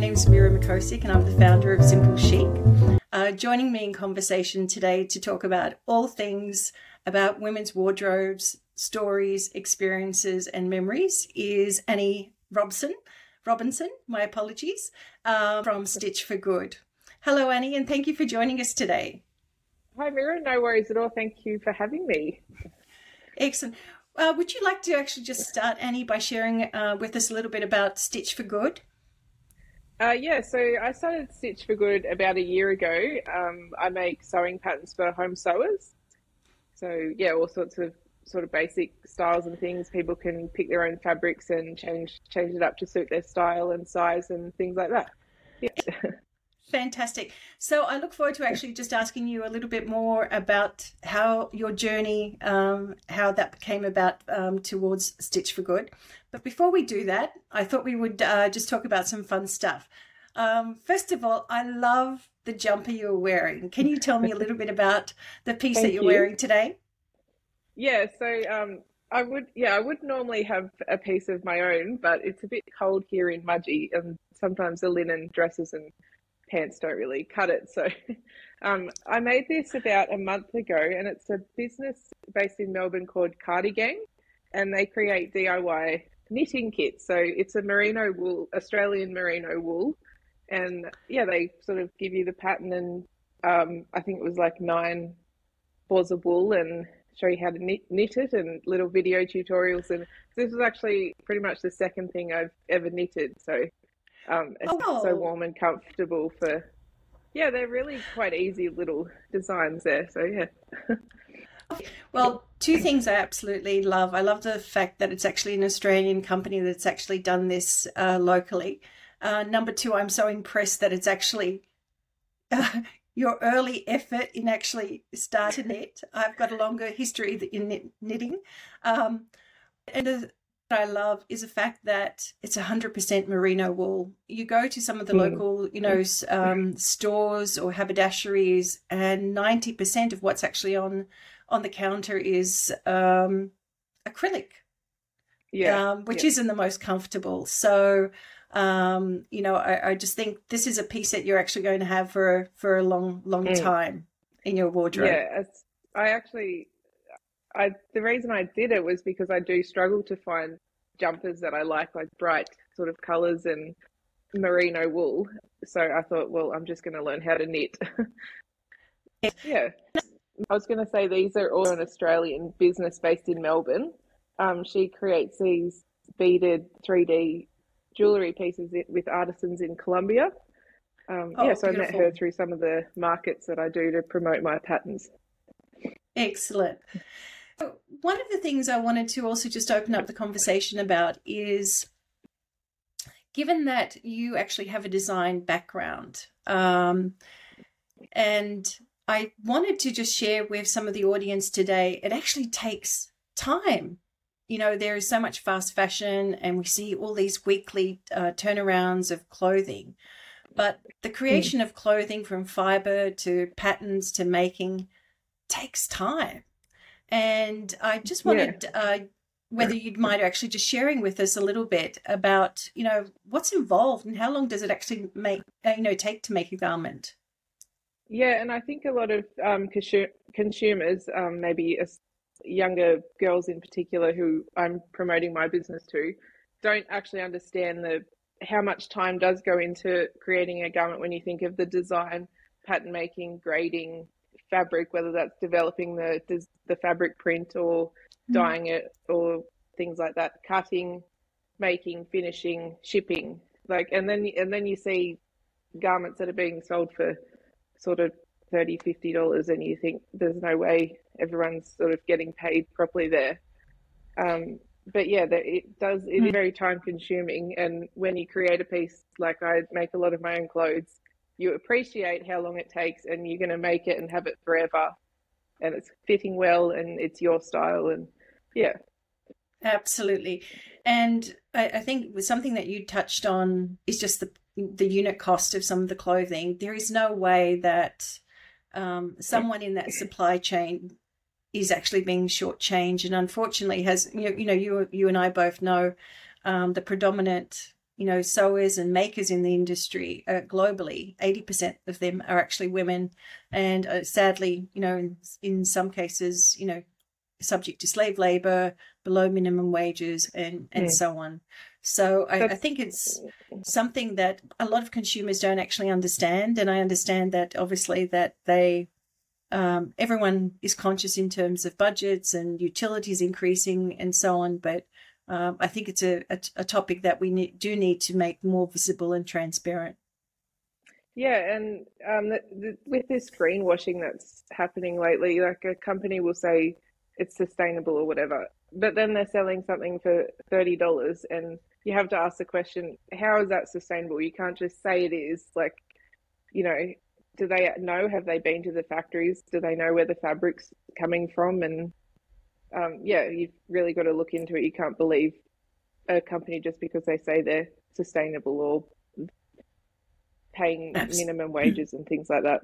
name is Mira Mikosic and I'm the founder of Simple Chic. Uh, joining me in conversation today to talk about all things about women's wardrobes, stories, experiences, and memories is Annie Robson. Robinson, my apologies, uh, from Stitched for Good. Hello, Annie, and thank you for joining us today. Hi, Mira. No worries at all. Thank you for having me. Excellent. Uh, would you like to actually just start, Annie, by sharing uh, with us a little bit about Stitched for Good? Uh, yeah, so I started Stitched for Good about a year ago. Um, I make sewing patterns for home sewers. So yeah, all sorts of sort of basic styles and things. People can pick their own fabrics and change change it up to suit their style and size and things like that. Yeah. Fantastic. So I look forward to actually just asking you a little bit more about how your journey, um, how that came about um, towards Stitched for Good. But before we do that, I thought we would uh, just talk about some fun stuff. Um, first of all, I love the jumper you're wearing. Can you tell me a little bit about the piece Thank that you're you. wearing today? Yeah, so um, I would yeah I would normally have a piece of my own, but it's a bit cold here in Mudgee, and sometimes the linen dresses and pants don't really cut it. So um, I made this about a month ago, and it's a business based in Melbourne called Cardigang, and they create DIY knitting kits. So it's a merino wool, Australian merino wool, and yeah, they sort of give you the pattern, and um, I think it was like nine balls of wool and show you how to knit, knit it and little video tutorials and this was actually pretty much the second thing I've ever knitted so um, it's Oh. so warm and comfortable for yeah they're really quite easy little designs there so yeah Well, two things I absolutely love. I love the fact that it's actually an Australian company that's actually done this uh, locally. Uh, number two, I'm so impressed that it's actually uh, your early effort in actually starting knit. I've got a longer history in knitting. Um, and the what I love is the fact that it's 100% merino wool. You go to some of the Mm. local, you know, um, stores or haberdasheries, and 90% of what's actually on on the counter is um, acrylic, yeah um, which yeah. isn't the most comfortable. So, um, you know, I, I just think this is a piece that you're actually going to have for for a long, long Mm. time in your wardrobe. Yeah, I actually, I the reason I did it was because I do struggle to find jumpers that I like, like bright sort of colours and merino wool. So I thought, well, I'm just going to learn how to knit. yeah, I was going to say these are all an Australian business based in Melbourne. Um, she creates these beaded 3D jewellery pieces with artisans in Colombia. Um, Oh, yeah, so I met her through some of the markets that I do to promote my patterns. Excellent. One of the things I wanted to also just open up the conversation about is given that you actually have a design background, um, and I wanted to just share with some of the audience today, it actually takes time. You know, there is so much fast fashion, and we see all these weekly uh, turnarounds of clothing. But the creation of clothing from fiber to patterns to making takes time. And I just Yeah. wanted uh, whether you might actually just sharing with us a little bit about, you know, what's involved and how long does it actually make, uh, you know, take to make a garment? Yeah, and I think a lot of um, consumers, um, maybe younger girls in particular, who I'm promoting my business to, don't actually understand the how much time does go into creating a garment when you think of the design, pattern making, grading, fabric, whether that's developing the the, fabric print or dyeing it or things like that, cutting, making, finishing, shipping, like, and then and then you see garments that are being sold for sort of 30 50 dollars and you think there's no way everyone's sort of getting paid properly there. Um, but yeah that it does it is Mm. very time consuming and when you create a piece like i make a lot of my own clothes you appreciate how long it takes and you're going to make it and have it forever and it's fitting well and it's your style and yeah Absolutely. And I, I think something that you touched on is just the the unit cost of some of the clothing. There is no way that um, someone in that supply chain is actually being shortchanged, and unfortunately has you know, you know you you and I both know um, the predominant you know, sewers and makers in the industry uh, globally, 80% of them are actually women. And uh, sadly, you know, in, in some cases, you know, subject to slave labor, below minimum wages, and, and mm. so on. So I, I, think it's something that a lot of consumers don't actually understand. And I understand that obviously that they, um, everyone is conscious in terms of budgets and utilities increasing and so on. But um, I think it's a, a, a topic that we do need to make more visible and transparent. Yeah, and um, the, the, with this greenwashing that's happening lately, like a company will say it's sustainable or whatever, but then they're selling something for thirty dollars, and you have to ask the question: How is that sustainable? You can't just say it is. Like, you know, do they know? Have they been to the factories? Do they know where the fabric's coming from? And um, yeah, you've really got to look into it. You can't believe a company just because they say they're sustainable or paying Absolutely. minimum wages and things like that.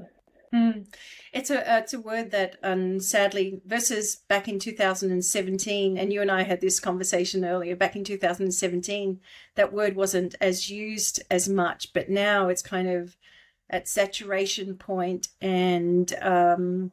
Mm. It's a it's a word that um, sadly versus back in 2017 and you and I had this conversation earlier back in 2017 that word wasn't as used as much but now it's kind of at saturation point and um,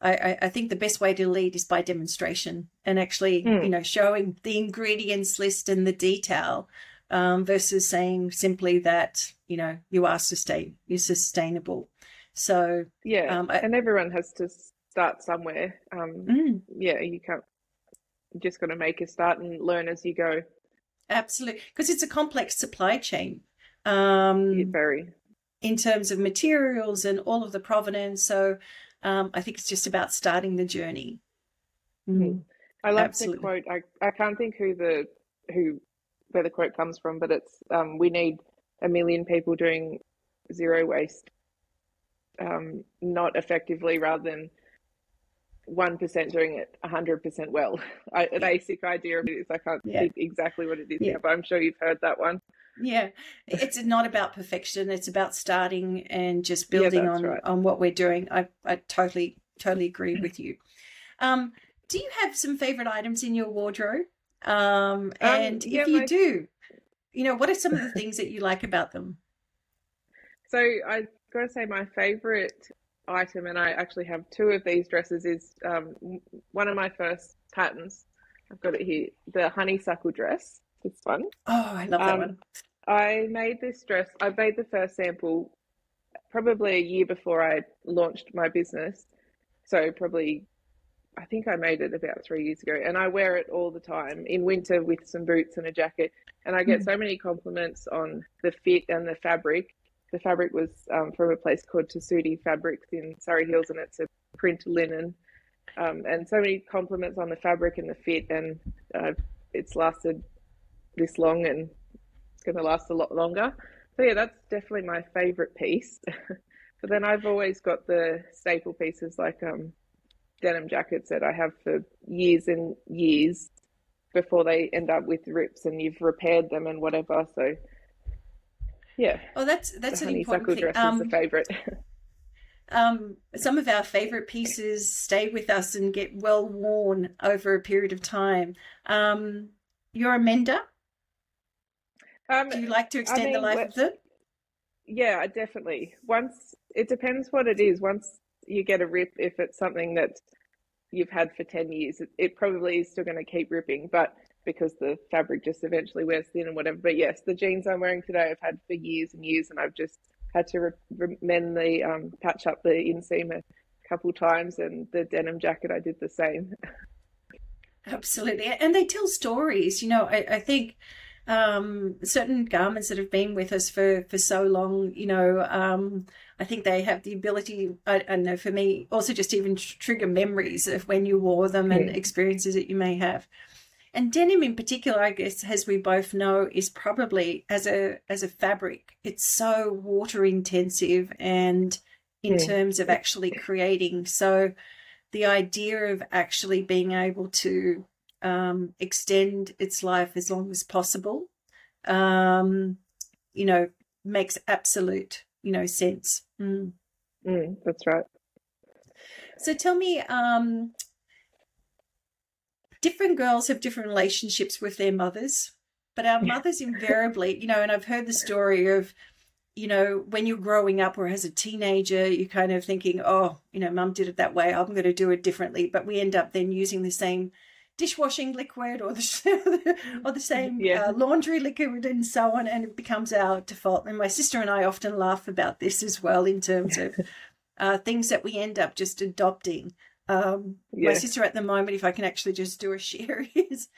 I, I think the best way to lead is by demonstration and actually, mm. you know, showing the ingredients list and the detail um, versus saying simply that, you know, you are sustain you're sustainable. So yeah, um, I, and everyone has to start somewhere. Um, mm. Yeah, you can't. You just got to make a start and learn as you go. Absolutely, because it's a complex supply chain. Um, very in terms of materials and all of the provenance. So um, I think it's just about starting the journey. Mm. I love Absolutely. the quote. I, I can't think who the who where the quote comes from, but it's um, we need a million people doing zero waste, um, not effectively, rather than one percent doing it hundred percent well. I, a basic idea of it is I can't yeah. think exactly what it is, yeah. but I'm sure you've heard that one. Yeah, it's not about perfection. It's about starting and just building yeah, on right. on what we're doing. I I totally totally agree with you. Um, do you have some favorite items in your wardrobe? Um, um and um, yeah, if you my... do, you know, what are some of the things that you like about them? So I got to say, my favorite item, and I actually have two of these dresses, is um, one of my first patterns. I've got it here, the honeysuckle dress. This one. Oh, I love that um, one. I made this dress. I made the first sample probably a year before I launched my business. So probably, I think I made it about three years ago, and I wear it all the time in winter with some boots and a jacket. And I get mm. so many compliments on the fit and the fabric. The fabric was um, from a place called Tessuti Fabrics in Surry Hills, and it's a print linen. Um, and so many compliments on the fabric and the fit, and uh, it's lasted this long, and it's going to last a lot longer. So yeah, that's definitely my favorite piece. but then I've always got the staple pieces like um, denim jackets that I have for years and years before they end up with rips and you've repaired them and whatever. So yeah. Oh, that's that's the an important thing. dress um, is the favorite. um, some of our favorite pieces stay with us and get well worn over a period of time. Um, you're a mender. Um, Do you like to extend I mean, the life of them? Yeah, definitely. Once it depends what it is. Once you get a rip, if it's something that you've had for 10 years, it, it probably is still going to keep ripping, but because the fabric just eventually wears thin and whatever. But yes, the jeans I'm wearing today I've had for years and years, and I've just had to re- re- mend the um, patch up the inseam a couple times, and the denim jacket I did the same. Absolutely, and they tell stories. You know, I, I think um, certain garments that have been with us for, for so long, you know, um, I think they have the ability, I, I know for me, also just even trigger memories of when you wore them and experiences that you may have. And denim in particular, I guess, as we both know, is probably as a as a fabric, it's so water intensive and in yeah. terms of actually creating. So the idea of actually being able to um, extend its life as long as possible, um, you know, makes absolute, you know, sense. Mm. Mm, that's right. So tell me, um, different girls have different relationships with their mothers. but our mothers invariably, you know, and I've heard the story of, you know, when you're growing up or as a teenager, you're kind of thinking, oh, you know, mum did it that way. I'm going to do it differently. But we end up then using the same dishwashing liquid or the or the same yeah. uh, laundry liquid and so on, and it becomes our default. And my sister and I often laugh about this as well in terms of uh, things that we end up just adopting. Um, yeah. My sister at the moment, if I can actually just do a share, is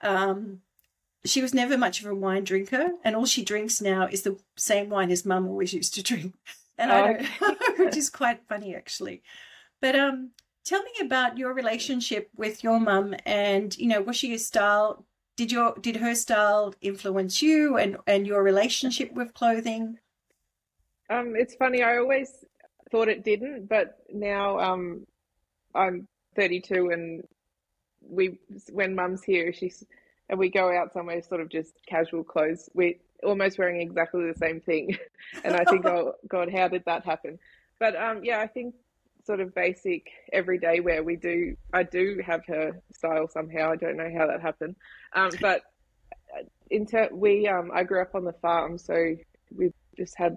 um, she was never much of a wine drinker, and all she drinks now is the same wine his mum always used to drink, and oh. I don't, which is quite funny actually. But um, tell me about your relationship with your mum, and you know, was she a style? Did your did her style influence you, and and your relationship with clothing? Um, it's funny. I always thought it didn't, but now um, I'm 32 and we when mum's here she's and we go out somewhere sort of just casual clothes we're almost wearing exactly the same thing and i think oh god how did that happen but um yeah i think sort of basic everyday wear we do i do have her style somehow i don't know how that happened um but uh, in ter- we um i grew up on the farm so we just had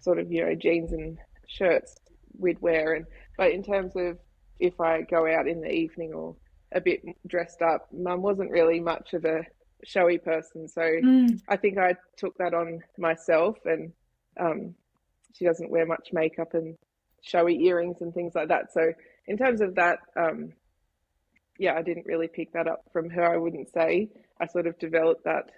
sort of you know jeans and shirts we'd wear and but in terms of if I go out in the evening or a bit dressed up. Mum wasn't really much of a showy person, so mm. I think I took that on myself. And um, she doesn't wear much makeup and showy earrings and things like that. So in terms of that, um, yeah, I didn't really pick that up from her. I wouldn't say I sort of developed that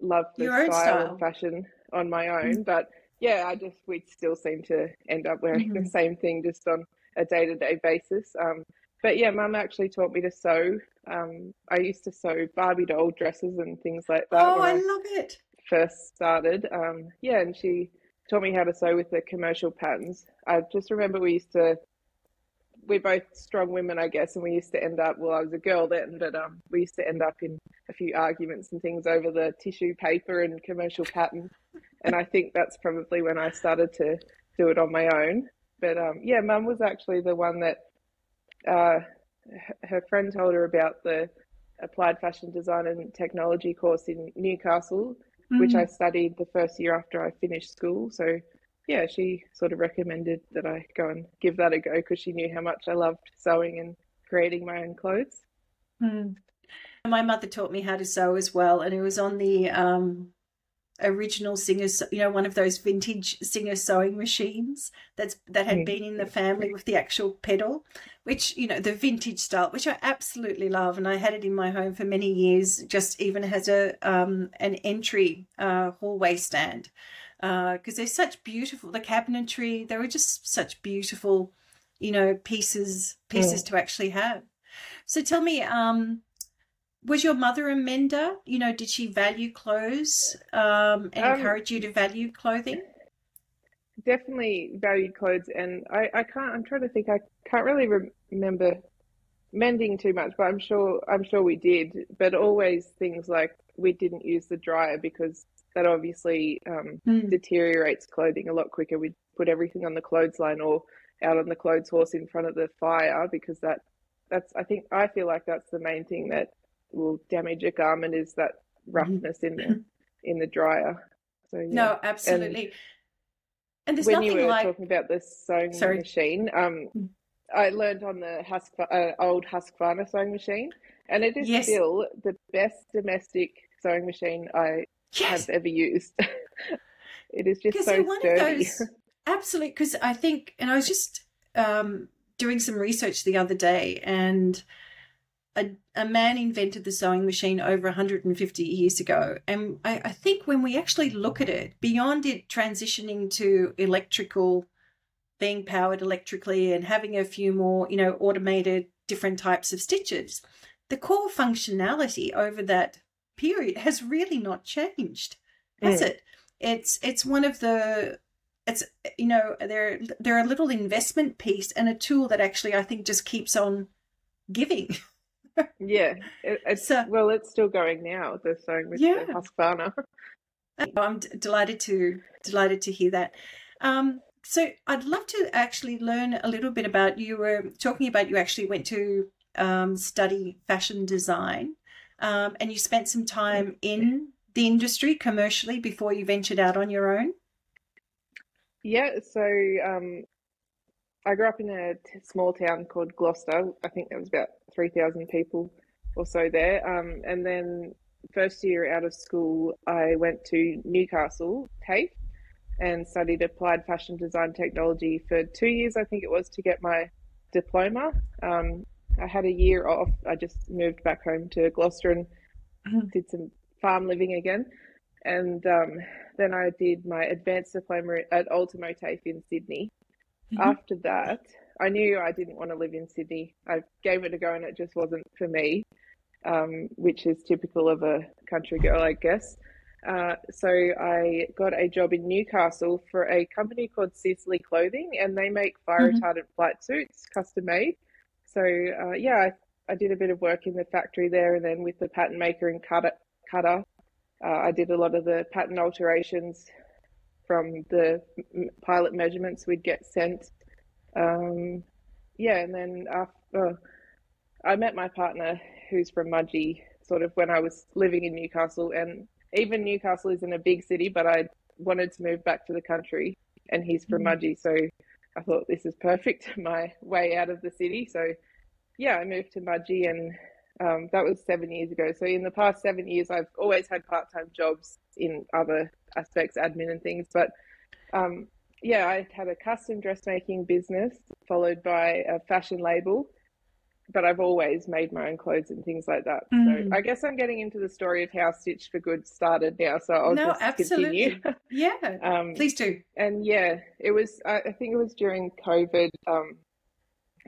love for style, style, and fashion on my own, mm. but yeah, I just we'd still seem to end up wearing mm-hmm. the same thing just on a day to day basis. Um, but yeah, mum actually taught me to sew. Um, I used to sew Barbie doll dresses and things like that. Oh, I, I love it. First started. Um, yeah, and she taught me how to sew with the commercial patterns. I just remember we used to, we're both strong women, I guess, and we used to end up, well, I was a girl then, but um, we used to end up in a few arguments and things over the tissue paper and commercial pattern. And I think that's probably when I started to do it on my own. But um, yeah, mum was actually the one that uh, her friend told her about the applied fashion design and technology course in Newcastle, mm. which I studied the first year after I finished school. So yeah, she sort of recommended that I go and give that a go because she knew how much I loved sewing and creating my own clothes. Mm. My mother taught me how to sew as well, and it was on the um, original singer, you know, one of those vintage singer sewing machines that's that had been in the family with the actual pedal, which you know the vintage style, which I absolutely love, and I had it in my home for many years. Just even has a um, an entry uh, hallway stand because uh, they're such beautiful. The cabinetry, they were just such beautiful, you know, pieces pieces to actually have. So tell me, um, was your mother a mender? You know, did she value clothes um, and um, encourage you to value clothing? Definitely valued clothes, and I, I can't. I'm trying to think. I can't really re- remember mending too much, but I'm sure I'm sure we did. But always things like we didn't use the dryer because that obviously um, mm. deteriorates clothing a lot quicker. We put everything on the clothesline or out on the clothes horse in front of the fire because that that's I think I feel like that's the main thing that will damage a garment is that mm-hmm. roughness in the in the dryer. So yeah. No, absolutely. And, and there's when nothing you were like... talking about the sewing Sorry. machine, um, mm. I learned on the Husk, uh, old Husqvarna sewing machine, and it is yes. still the best domestic sewing machine I yes. have ever used. it is just so sturdy. Those, absolutely, because I think, and I was just um, doing some research the other day, and a, a man invented the sewing machine over 150 years ago. And I, I think when we actually look at it, beyond it transitioning to electrical, being powered electrically and having a few more, you know, automated different types of stitches, the core functionality over that period has really not changed, has mm. it? It's it's one of the it's you know they're they're a little investment piece and a tool that actually I think just keeps on giving. yeah, it, it's so, well, it's still going now. The sewing with yeah. the Husqvarna. I'm d- delighted to delighted to hear that. Um, so I'd love to actually learn a little bit about you were talking about you actually went to um, study fashion design. um, and you spent some time in the industry commercially before you ventured out on your own. Yeah, so um, I grew up in a t- small town called Gloucester. I think that was about 3,000 people or so there. Um, and then first year out of school, I went to Newcastle TAFE and studied applied fashion design technology for two years, I think it was, to get my diploma. Um, I had a year off. I just moved back home to Gloucester and mm-hmm. did some farm living again. And um, then I did my advanced diploma at Ultimo TAFE in Sydney. Mm-hmm. After that, I knew I didn't want to live in Sydney. I gave it a go and it just wasn't for me, um, which is typical of a country girl, I guess. Uh, so I got a job in Newcastle for a company called Sisley Clothing, and they make fire mm-hmm. retardant flight suits, custom made. So uh, yeah, I, I, did a bit of work in the factory there, and then with the pattern maker and cutter, cutter uh, I did a lot of the pattern alterations from the pilot measurements we'd get sent. Um, yeah, and then after I met my partner, who's from Mudgee, sort of when I was living in Newcastle, and even Newcastle isn't a big city, but I wanted to move back to the country, and he's from mm-hmm. Mudgee, so I thought this is perfect, my way out of the city. So yeah, I moved to Mudgee, and um, that was seven years ago. So in the past seven years, I've always had part-time jobs in other aspects, admin and things. But um, yeah, I had a custom dressmaking business followed by a fashion label. But I've always made my own clothes and things like that. Mm. So I guess I'm getting into the story of how Stitched for Good started now. So I'll no, just absolutely. continue. yeah, um, please do. And yeah, it was. I think it was during COVID, um,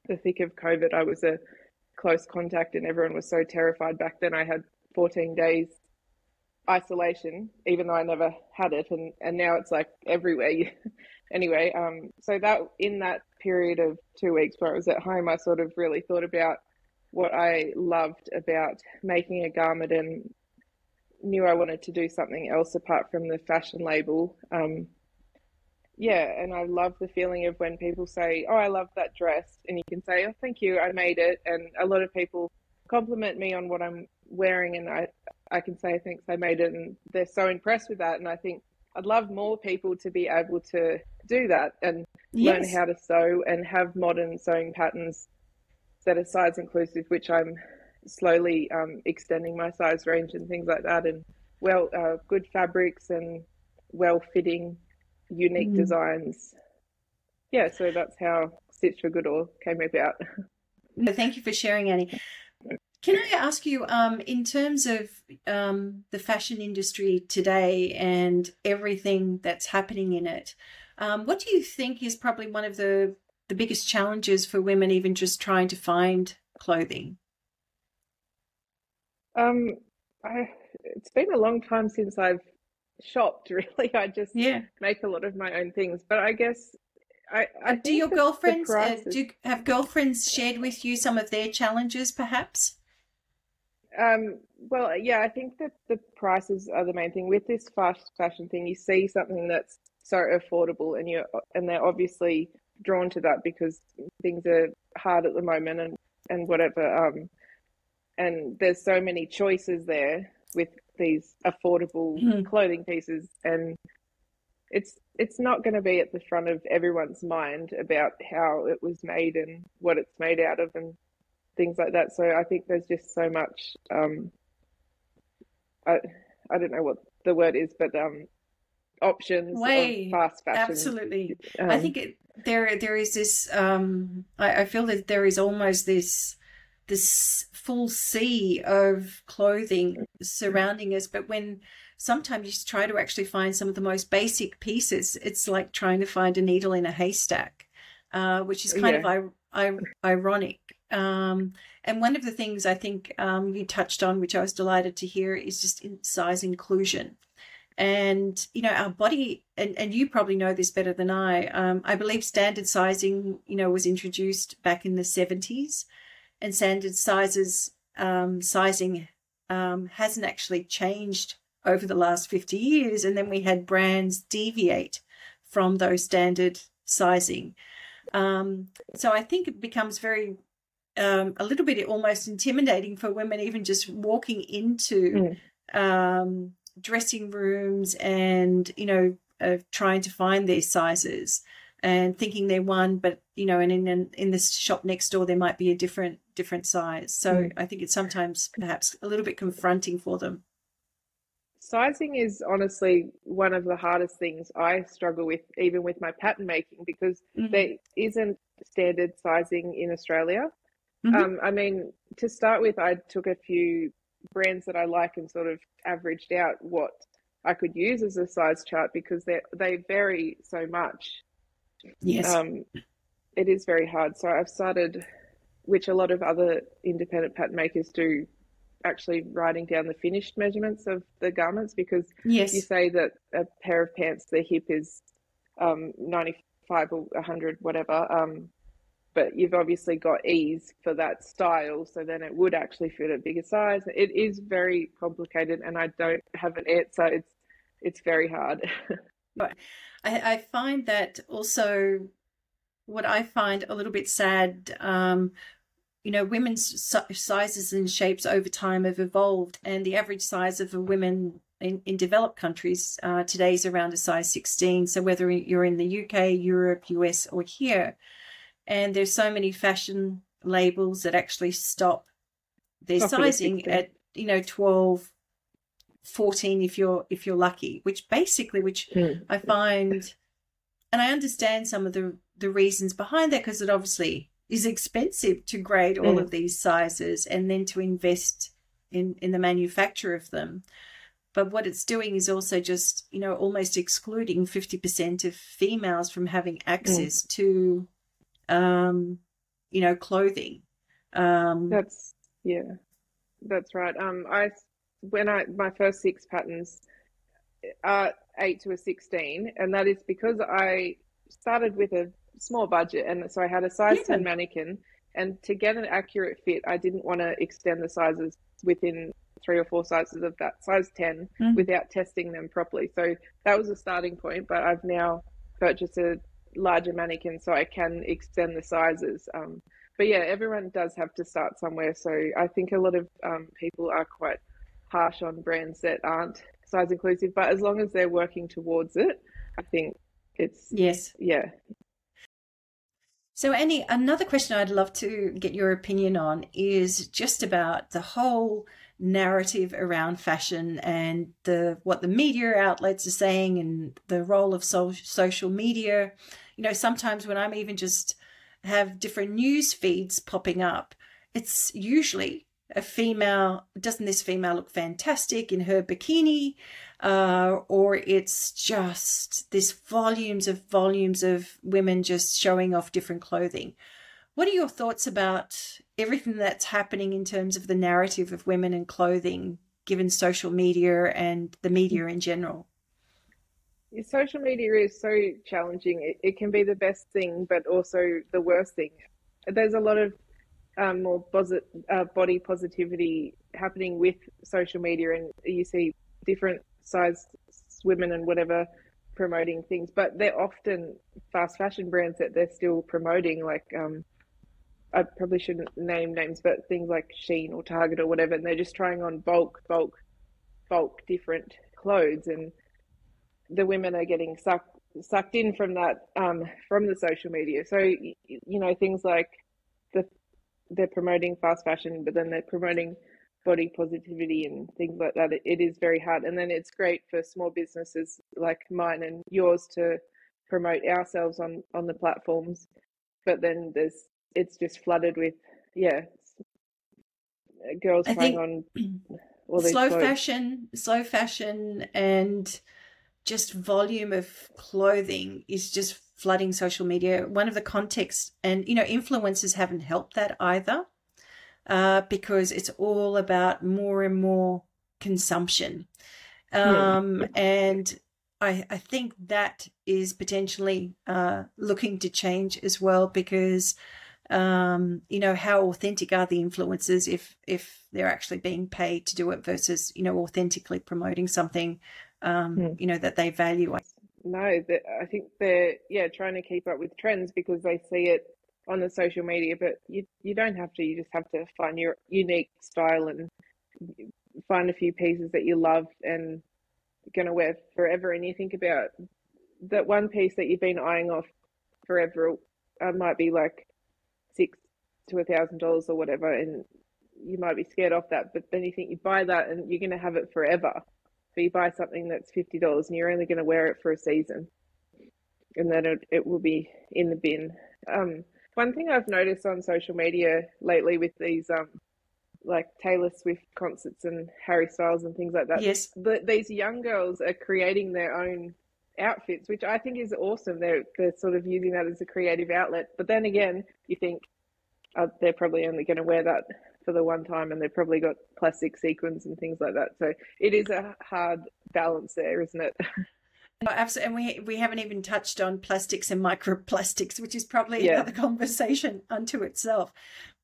the thick of COVID. I was a close contact and everyone was so terrified back then. I had 14 days isolation, even though I never had it, and and now it's like everywhere. anyway, um, so that in that period of two weeks where I was at home, I sort of really thought about what I loved about making a garment and knew I wanted to do something else apart from the fashion label. Um, yeah, and I love the feeling of when people say, "Oh, I love that dress," and you can say, "Oh, thank you, I made it." And a lot of people compliment me on what I'm wearing, and I I can say, "Thanks, I made it," and they're so impressed with that. And I think I'd love more people to be able to do that and yes. learn how to sew and have modern sewing patterns that are size inclusive, which I'm slowly um, extending my size range and things like that, and well, uh, good fabrics and well fitting unique mm. designs. Yeah, so that's how Stitched for Good all came about. No, thank you for sharing, Annie. Can I ask you, um, in terms of um, the fashion industry today and everything that's happening in it, um, what do you think is probably one of the the biggest challenges for women, even just trying to find clothing? Um, I, it's been a long time since I've shopped really i just yeah. make a lot of my own things but i guess i, I do your girlfriends uh, do have girlfriends shared with you some of their challenges perhaps um well yeah i think that the prices are the main thing with this fast fashion thing you see something that's so affordable and you and they're obviously drawn to that because things are hard at the moment and and whatever um and there's so many choices there with these affordable mm. clothing pieces and it's it's not going to be at the front of everyone's mind about how it was made and what it's made out of and things like that. So I think there's just so much. Um, I I don't know what the word is, but um, options Way, fast fashion. Absolutely, um, I think it, there there is this. Um, I, I feel that there is almost this this full sea of clothing surrounding us. But when sometimes you try to actually find some of the most basic pieces, it's like trying to find a needle in a haystack, uh, which is kind yeah. of I- I- ironic. Um, and one of the things I think um, you touched on, which I was delighted to hear, is just size inclusion. And you know, our body, and, and you probably know this better than I. Um, I believe standard sizing, you know, was introduced back in the seventies, and standard sizes um, sizing um, hasn't actually changed over the last 50 years. And then we had brands deviate from those standard sizing. Um, so I think it becomes very um, a little bit almost intimidating for women, even just walking into mm. um, dressing rooms and you know uh, trying to find their sizes and thinking they're one, but you know, and in in this shop next door there might be a different different size. So mm. I think it's sometimes perhaps a little bit confronting for them. Sizing is honestly one of the hardest things I struggle with, even with my pattern making, because mm-hmm. there isn't standard sizing in Australia. Mm-hmm. Um, I mean, to start with, I took a few brands that I like and sort of averaged out what I could use as a size chart because they they vary so much. Yes. Um, it is very hard. So I've started, which a lot of other independent pattern makers do, actually writing down the finished measurements of the garments because yes. you say that a pair of pants, the hip is um, 95 or 100, whatever. Um, but you've obviously got ease for that style, so then it would actually fit a bigger size. It is very complicated, and I don't have an answer. It's it's very hard. I, I find that also what I find a little bit sad. Um, you know, women's sizes and shapes over time have evolved, and the average size of a woman in, in developed countries uh, today is around a size 16. So whether you're in the UK, Europe, US, or here, and there's so many fashion labels that actually stop their sizing at you know 12 14 if you're if you're lucky which basically which mm. i find and i understand some of the the reasons behind that because it obviously is expensive to grade all mm. of these sizes and then to invest in in the manufacture of them but what it's doing is also just you know almost excluding 50% of females from having hmm. access mm. to um, you know, clothing. Um, that's yeah, that's right. Um, I when I my first six patterns are eight to a sixteen, and that is because I started with a small budget, and so I had a size yeah. ten mannequin, and to get an accurate fit, I didn't want to extend the sizes within three or four sizes of that size 10 mm. without testing them properly. So that was a starting point, but I've now purchased a larger mannequins so I can extend the sizes. Um, but yeah, everyone does have to start somewhere. So I think a lot of um, people are quite harsh on brands that aren't size inclusive, but as long as they're working towards it, I think it's yes, yeah. So, Annie, another question I'd love to get your opinion on is just about the whole narrative around fashion and the what the media outlets are saying and the role of so, social media. You know, sometimes when I'm even just have different news feeds popping up, it's usually a female. Doesn't this female look fantastic in her bikini? Uh, or it's just this volumes of volumes of women just showing off different clothing. What are your thoughts about everything that's happening in terms of the narrative of women and clothing, given social media and the media in general? Social media is so challenging. It, it can be the best thing, but also the worst thing. There's a lot of um, more uh, body positivity happening with social media, and you see different sized women and whatever promoting things, but they're often fast fashion brands that they're still promoting, like um, I probably shouldn't name names, but things like Shein or Target or whatever, and they're just trying on bulk, bulk, bulk different clothes, and the women are getting sucked sucked in from that um, from the social media. So you know things like the they're promoting fast fashion, but then they're promoting body positivity and things like that. It, it is very hard, and then it's great for small businesses like mine and yours to promote ourselves on on the platforms. But then there's it's just flooded with yeah girls I trying on all these slow clothes. fashion slow fashion and just volume of clothing is just flooding social media one of the contexts and you know influencers haven't helped that either uh, because it's all about more and more consumption hmm. um, and I, I think that is potentially uh, looking to change as well because um, you know, how authentic are the influencers if if they're actually being paid to do it versus you know authentically promoting something um, hmm. you know that they value. No, that I think they're yeah trying to keep up with trends because they see it on the social media, but you you don't have to. You just have to find your unique style and find a few pieces that you love and going to wear forever. And you think about that one piece that you've been eyeing off forever uh, might be like six to a thousand dollars or whatever, and you might be scared off that. But then you think you buy that and you're going to have it forever. But you buy something that's fifty dollars and you're only going to wear it for a season, and then it, it will be in the bin. Um, one thing I've noticed on social media lately with these um, like Taylor Swift concerts and Harry Styles and things like that. Yes. The, these young girls are creating their own outfits, which I think is awesome. They're they're sort of using that as a creative outlet. But then again, you think uh, they're probably only going to wear that for the one time, and they've probably got plastic sequins and things like that. So it is a hard balance there, isn't it? Absolutely. And we, we haven't even touched on plastics and microplastics, which is probably Yeah. another conversation unto itself.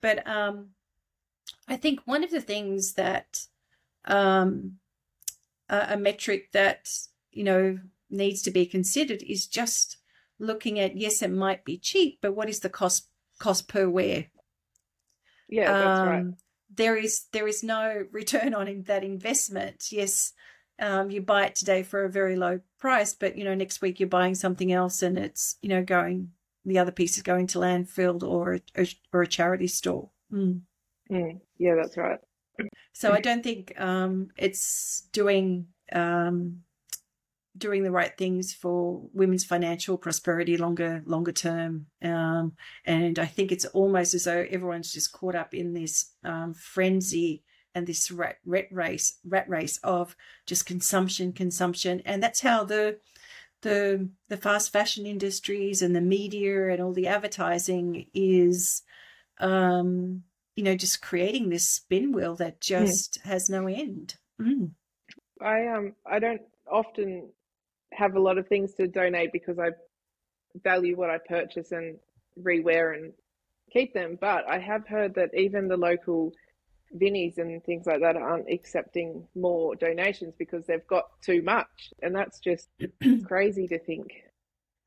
But um, I think one of the things that um, a, a metric that, you know, needs to be considered is just looking at, yes, it might be cheap, but what is the cost cost per wear? Yeah, that's right. Um, There is there is no return on in- that investment. Yes, um, you buy it today for a very low price, but you know next week you're buying something else, and it's you know going the other piece is going to landfill or a, or a charity store. Mm. Mm, yeah, that's right. So I don't think um, it's doing um, doing the right things for women's financial prosperity longer longer term. Um, and I think it's almost as though everyone's just caught up in this um, frenzy and this rat, rat race rat race of just consumption, consumption, and that's how the the the fast fashion industries and the media and all the advertising is um you know just creating this spin wheel that just has no end mm. I um I don't often have a lot of things to donate because I value what I purchase and rewear and keep them. But I have heard that even the local Vinnies and things like that aren't accepting more donations because they've got too much, and that's just crazy to think.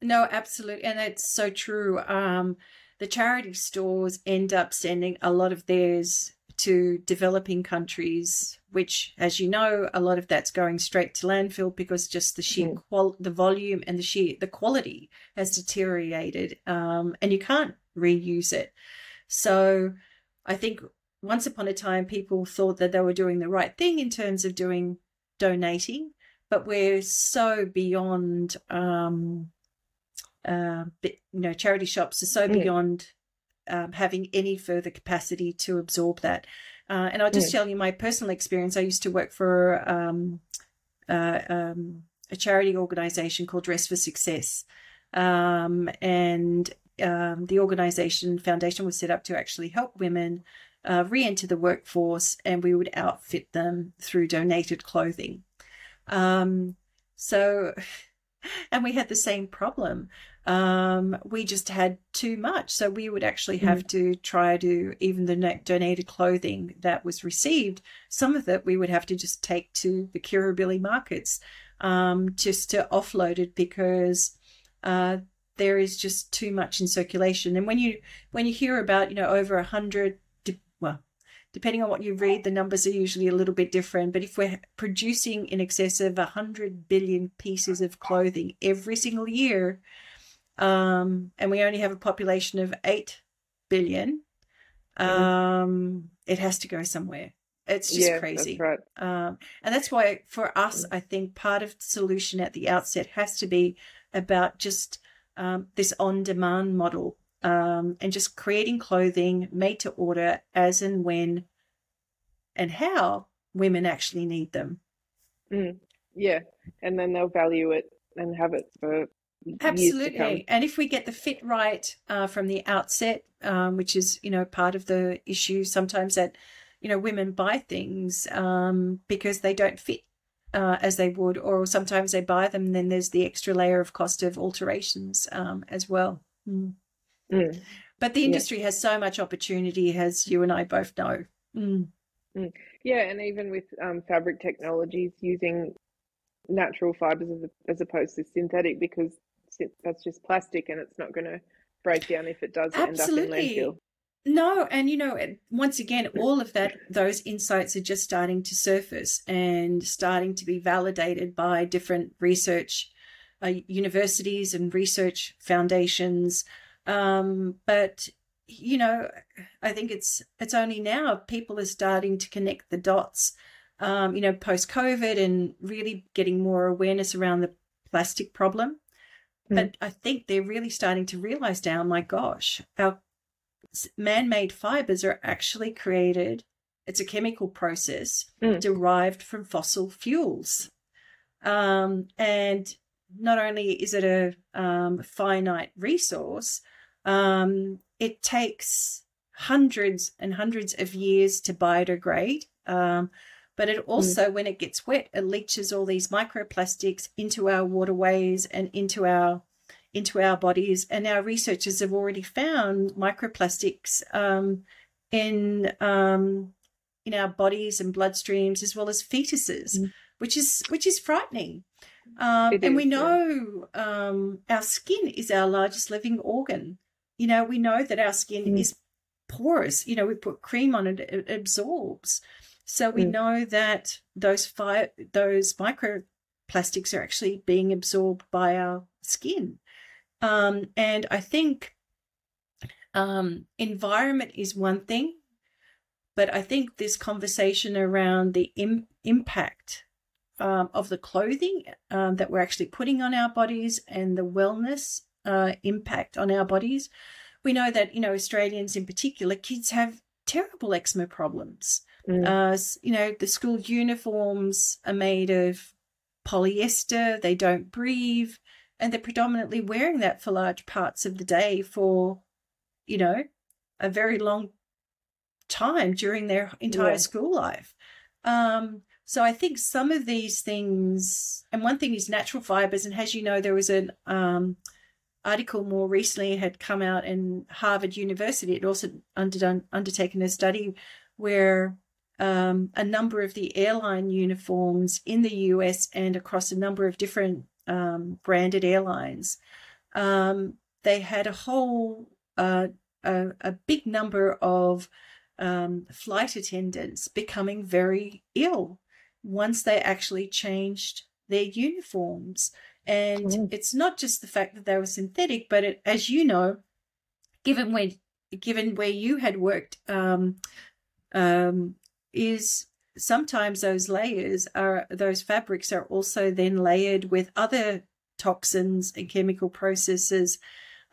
no absolutely and it's so true um the charity stores end up sending a lot of theirs to developing countries which as you know a lot of that's going straight to landfill because just the sheer Mm. qual the volume and the sheer the quality has deteriorated um and you can't reuse it so i think once upon a time people thought that they were doing the right thing in terms of doing donating but we're so beyond um uh you know charity shops are so Mm. beyond um, having any further capacity to absorb that. Uh, and i'll just tell you my personal experience. I used to work for um, uh, um, a charity organization called dress for success. Um, and um, the organization foundation was set up to actually help women uh, re-enter the workforce and we would outfit them through donated clothing. Um, so and we had the same problem. Um, we just had too much. So we would actually have to try to even the donated clothing that was received some of it we would have to just take to the curability markets um, just to offload it because uh, there is just too much in circulation. And when you when you hear about you know over a hundred well depending on what you read the numbers are usually a little bit different but if we're producing in excess of a hundred billion pieces of clothing every single year um, and we only have a population of 8 billion um, it has to go somewhere. It's just yeah, crazy. that's right. um, and that's why for us i think part of the solution at the outset has to be about just um, this on-demand model um, and just creating clothing made to order as and when and how women actually need them Mm, yeah, and then they'll value it and have it for years to come. Absolutely. And if we get the fit right uh, from the outset, um, which is, you know, part of the issue sometimes that, you know, women buy things um, because they don't fit uh, as they would, or sometimes they buy them and then there's the extra layer of cost of alterations um, as well. Mm. Mm. But the Yeah. industry has so much opportunity, as you and I both know. Mm. Yeah, and even with um, fabric technologies using natural fibers as, as opposed to synthetic because that's just plastic and it's not going to break down if it does Absolutely. end up in landfill. No, and you know, once again, all of that, those insights are just starting to surface and starting to be validated by different research uh, universities and research foundations. Um, but you know, I think it's it's only now people are starting to connect the dots. Um, you know, post COVID and really getting more awareness around the plastic problem. Mm. But I think they're really starting to realize now, my gosh, our man-made fibers are actually created. It's a chemical process mm. derived from fossil fuels, um, and not only is it a um, finite resource, um, it takes hundreds and hundreds of years to biodegrade. Um, but it mm. also, mm. when it gets wet, it leaches all these microplastics into our waterways and into our into our bodies. And our researchers have already found microplastics um, in um, in our bodies and bloodstreams as well as fetuses, mm. which is which is frightening. Um, and is, we know yeah. um, our skin is our largest living organ. You know, we know that our skin mm. is porous. You know, we put cream on it, it absorbs. So we mm. know that those fi- those microplastics are actually being absorbed by our skin. Um, and I think um, environment is one thing, but I think this conversation around the Im- impact um, of the clothing um, that we're actually putting on our bodies and the wellness uh, impact on our bodies. We know that, you know, Australians in particular, kids have terrible eczema problems. Mm. Uh, you know, the school uniforms are made of polyester, they don't breathe, and they're predominantly wearing that for large parts of the day for, you know, a very long time during their entire yeah. school life. Um, so I think some of these things, and one thing is natural fibers, and as you know, there was an um, article more recently had come out in Harvard University. It also underdone, undertaken a study where um, a number of the airline uniforms in the US and across a number of different um, branded airlines, um, they had a whole uh, a, a, big number of um, flight attendants becoming very ill once they actually changed their uniforms. And mm. it's not just the fact that they were synthetic, but it, as you know, given where given where you had worked, um, um, is sometimes those layers are those fabrics are also then layered with other toxins and chemical processes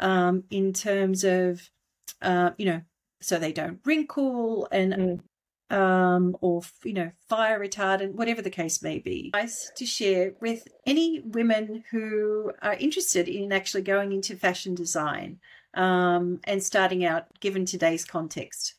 um, in terms of uh, you know so they don't wrinkle and mm um, or you know fire retardant, whatever the case may be. Nice to share with any women who are interested in actually going into fashion design um, and starting out, given today's context.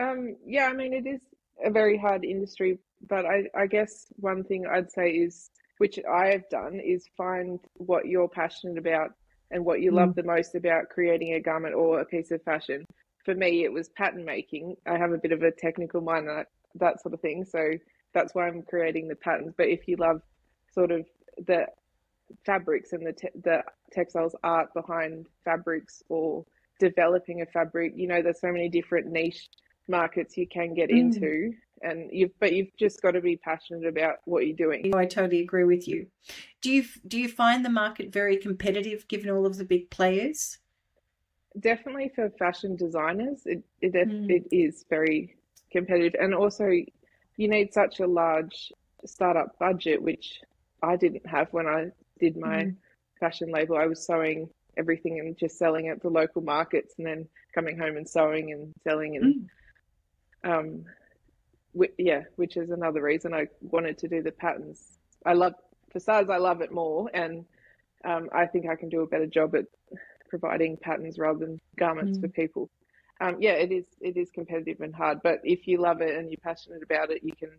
Um, yeah, I mean it is a very hard industry, but I, I guess one thing I'd say is, which I have done, is find what you're passionate about and what you mm. love the most about creating a garment or a piece of fashion for me, it was pattern making. I have a bit of a technical mind, that, that sort of thing. So that's why I'm creating the patterns. But if you love sort of the fabrics and the te- the textiles art behind fabrics or developing a fabric, you know, there's so many different niche markets you can get mm. into and you've but you've just got to be passionate about what you're doing. I totally agree with you. Do you do you find the market very competitive given all of the big players? Definitely for fashion designers, it it, mm. it is very competitive, and also you need such a large startup budget, which I didn't have when I did my mm. fashion label. I was sewing everything and just selling at the local markets, and then coming home and sewing and selling, and mm. um, yeah, which is another reason I wanted to do the patterns. I love facades. I love it more, and um, I think I can do a better job at providing patterns rather than garments mm. for people. Um, yeah, it is it is competitive and hard, but if you love it and you're passionate about it, you can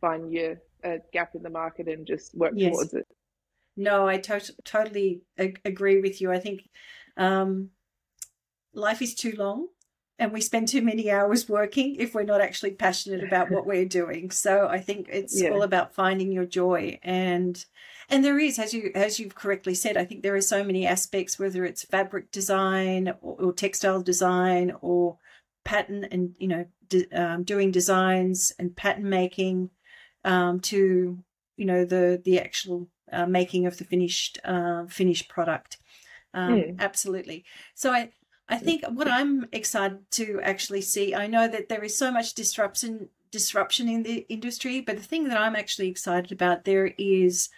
find your a gap in the market and just work yes. towards it. No, I to- totally ag- agree with you. I think um, life is too long and we spend too many hours working if we're not actually passionate about what we're doing. So I think it's yeah. all about finding your joy and and there is as you as you've correctly said i think there are so many aspects whether it's fabric design or, or textile design or pattern and you know de, um, doing designs and pattern making um, to you know the the actual uh, making of the finished uh, finished product um, mm. absolutely so i I think what I'm excited to actually see, I know that there is so much disruption disruption in the industry, but the thing that I'm actually excited about there is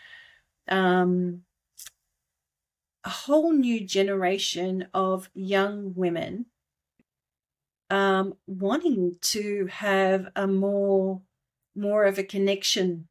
um, a whole new generation of young women um, wanting to have a more more of a connection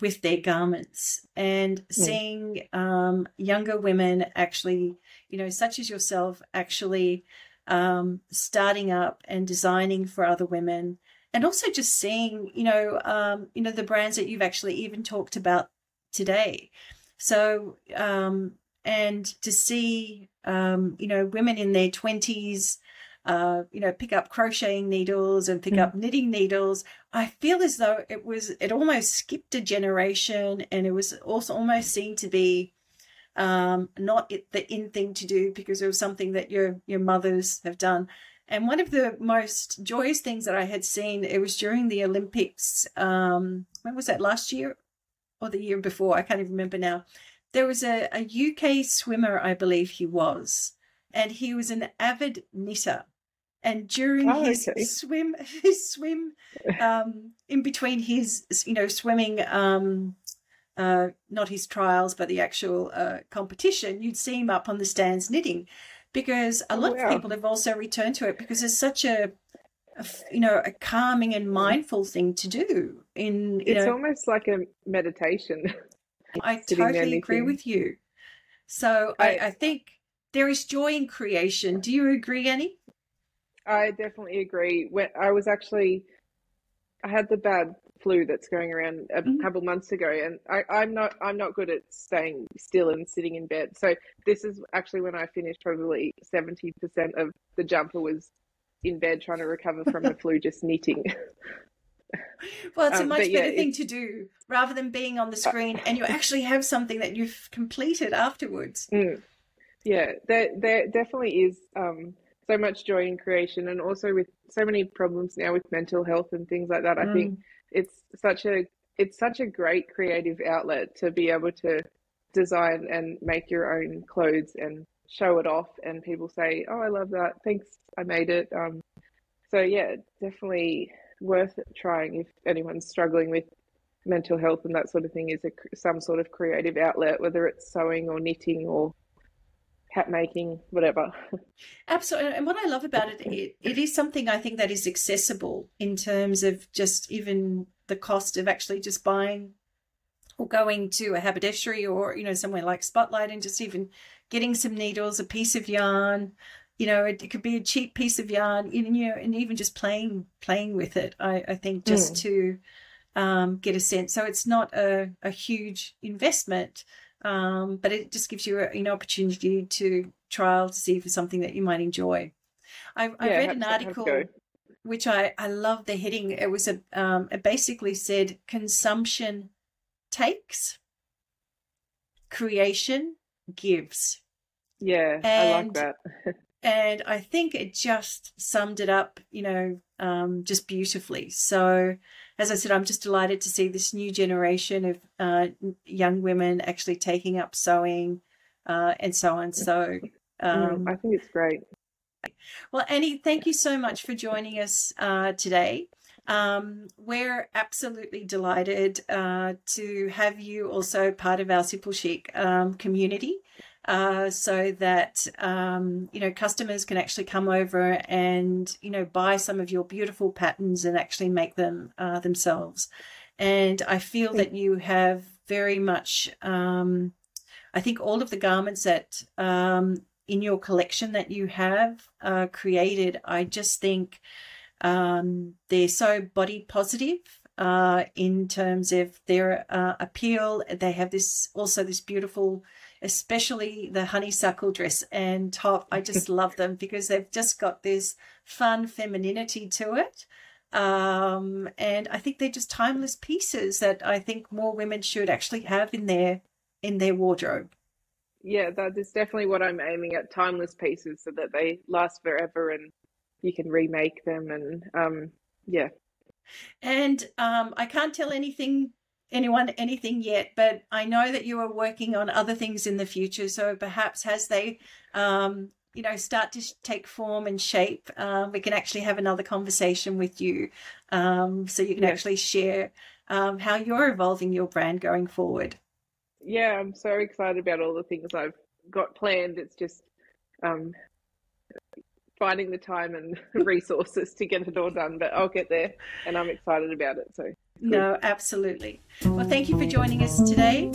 with their garments and seeing um, younger women actually, you know, such as yourself, actually um, starting up and designing for other women, and also just seeing, you know, um, you know, the brands that you've actually even talked about today. So, um, and to see, um, you know, women in their twenties uh, you know, pick up crocheting needles and pick mm. up knitting needles. I feel as though it was, it almost skipped a generation and it was also almost seen to be um, not the in thing to do because it was something that your, your mothers have done. And one of the most joyous things that I had seen, it was during the Olympics. Um, when was that? Last year or the year before? I can't even remember now. There was a, a UK swimmer, I believe he was, and he was an avid knitter and during oh, his okay. swim his swim um, in between his you know swimming um, uh, not his trials but the actual uh, competition you'd see him up on the stands knitting because a oh, lot of people have also returned to it because it's such a you know a calming and mindful thing to do in it's know, almost like a meditation i totally agree with you so I, I, I think there is joy in creation do you agree annie I definitely agree. When I was actually, I had the bad flu that's going around a mm-hmm. couple months ago, and I, am not I'm not good at staying still and sitting in bed. So this is actually when I finished. Probably seventy percent of the jumper was in bed trying to recover from the flu, just knitting. well, it's a um, much yeah, better thing to do rather than being on the screen, and you actually have something that you've completed afterwards. Mm, yeah, there there definitely is. Um, so much joy in creation and also with so many problems now with mental health and things like that. I think mm. it's such a it's such a great creative outlet to be able to design and make your own clothes and show it off and people say, "Oh, I love that. Thanks. I made it." Um, so yeah, definitely worth trying if anyone's struggling with mental health and that sort of thing is a, some sort of creative outlet whether it's sewing or knitting or hat making, whatever. Absolutely. And what I love about it, it, it is something I think that is accessible in terms of just even the cost of actually just buying or going to a haberdashery or, you know, somewhere like Spotlight and just even getting some needles, a piece of yarn. You know, it, it could be a cheap piece of yarn, you know, and even just playing playing with it. I, I think just mm. to um, get a sense. So it's not a, a huge investment, um, but it just gives you an opportunity to trial to see if it's something that you might enjoy. I, I read an article which I, I love the heading. It was a um, it basically said consumption takes, creation gives. Yeah, and, I like that. and I think it just summed it up, you know, um, just beautifully. So as I said, I'm just delighted to see this new generation of uh, young women actually taking up sewing uh, and so on. So mm, um, I think it's great. Well, Annie, thank you so much for joining us uh, today. Um, we're absolutely delighted uh, to have you also part of our Simple Chic um, community uh, so that um, you know customers can actually come over and you know buy some of your beautiful patterns and actually make them uh, themselves. And I feel that you have very much. Um, I think all of the garments that um, in your collection that you have uh, created, I just think um, they're so body positive uh, in terms of their uh, appeal. They have this also this beautiful especially the honeysuckle dress and top. I just love them because they've just got this fun femininity to it. Um, and I think they're just timeless pieces that I think more women should actually have in their in their wardrobe. Yeah, that is definitely what I'm aiming at timeless pieces so that they last forever and you can remake them and um, yeah. And um, I can't tell anything anyone anything yet, but I know that you are working on other things in the future. So perhaps as they um, you know start to take form and shape um, we can actually have another conversation with you um, so you can actually share um, how you're evolving your brand going forward. Yeah i'm so excited about all the things i've got planned. It's just um, finding the time and resources to get it all done but i'll get there and i'm excited about it so no absolutely. Well thank you for joining us today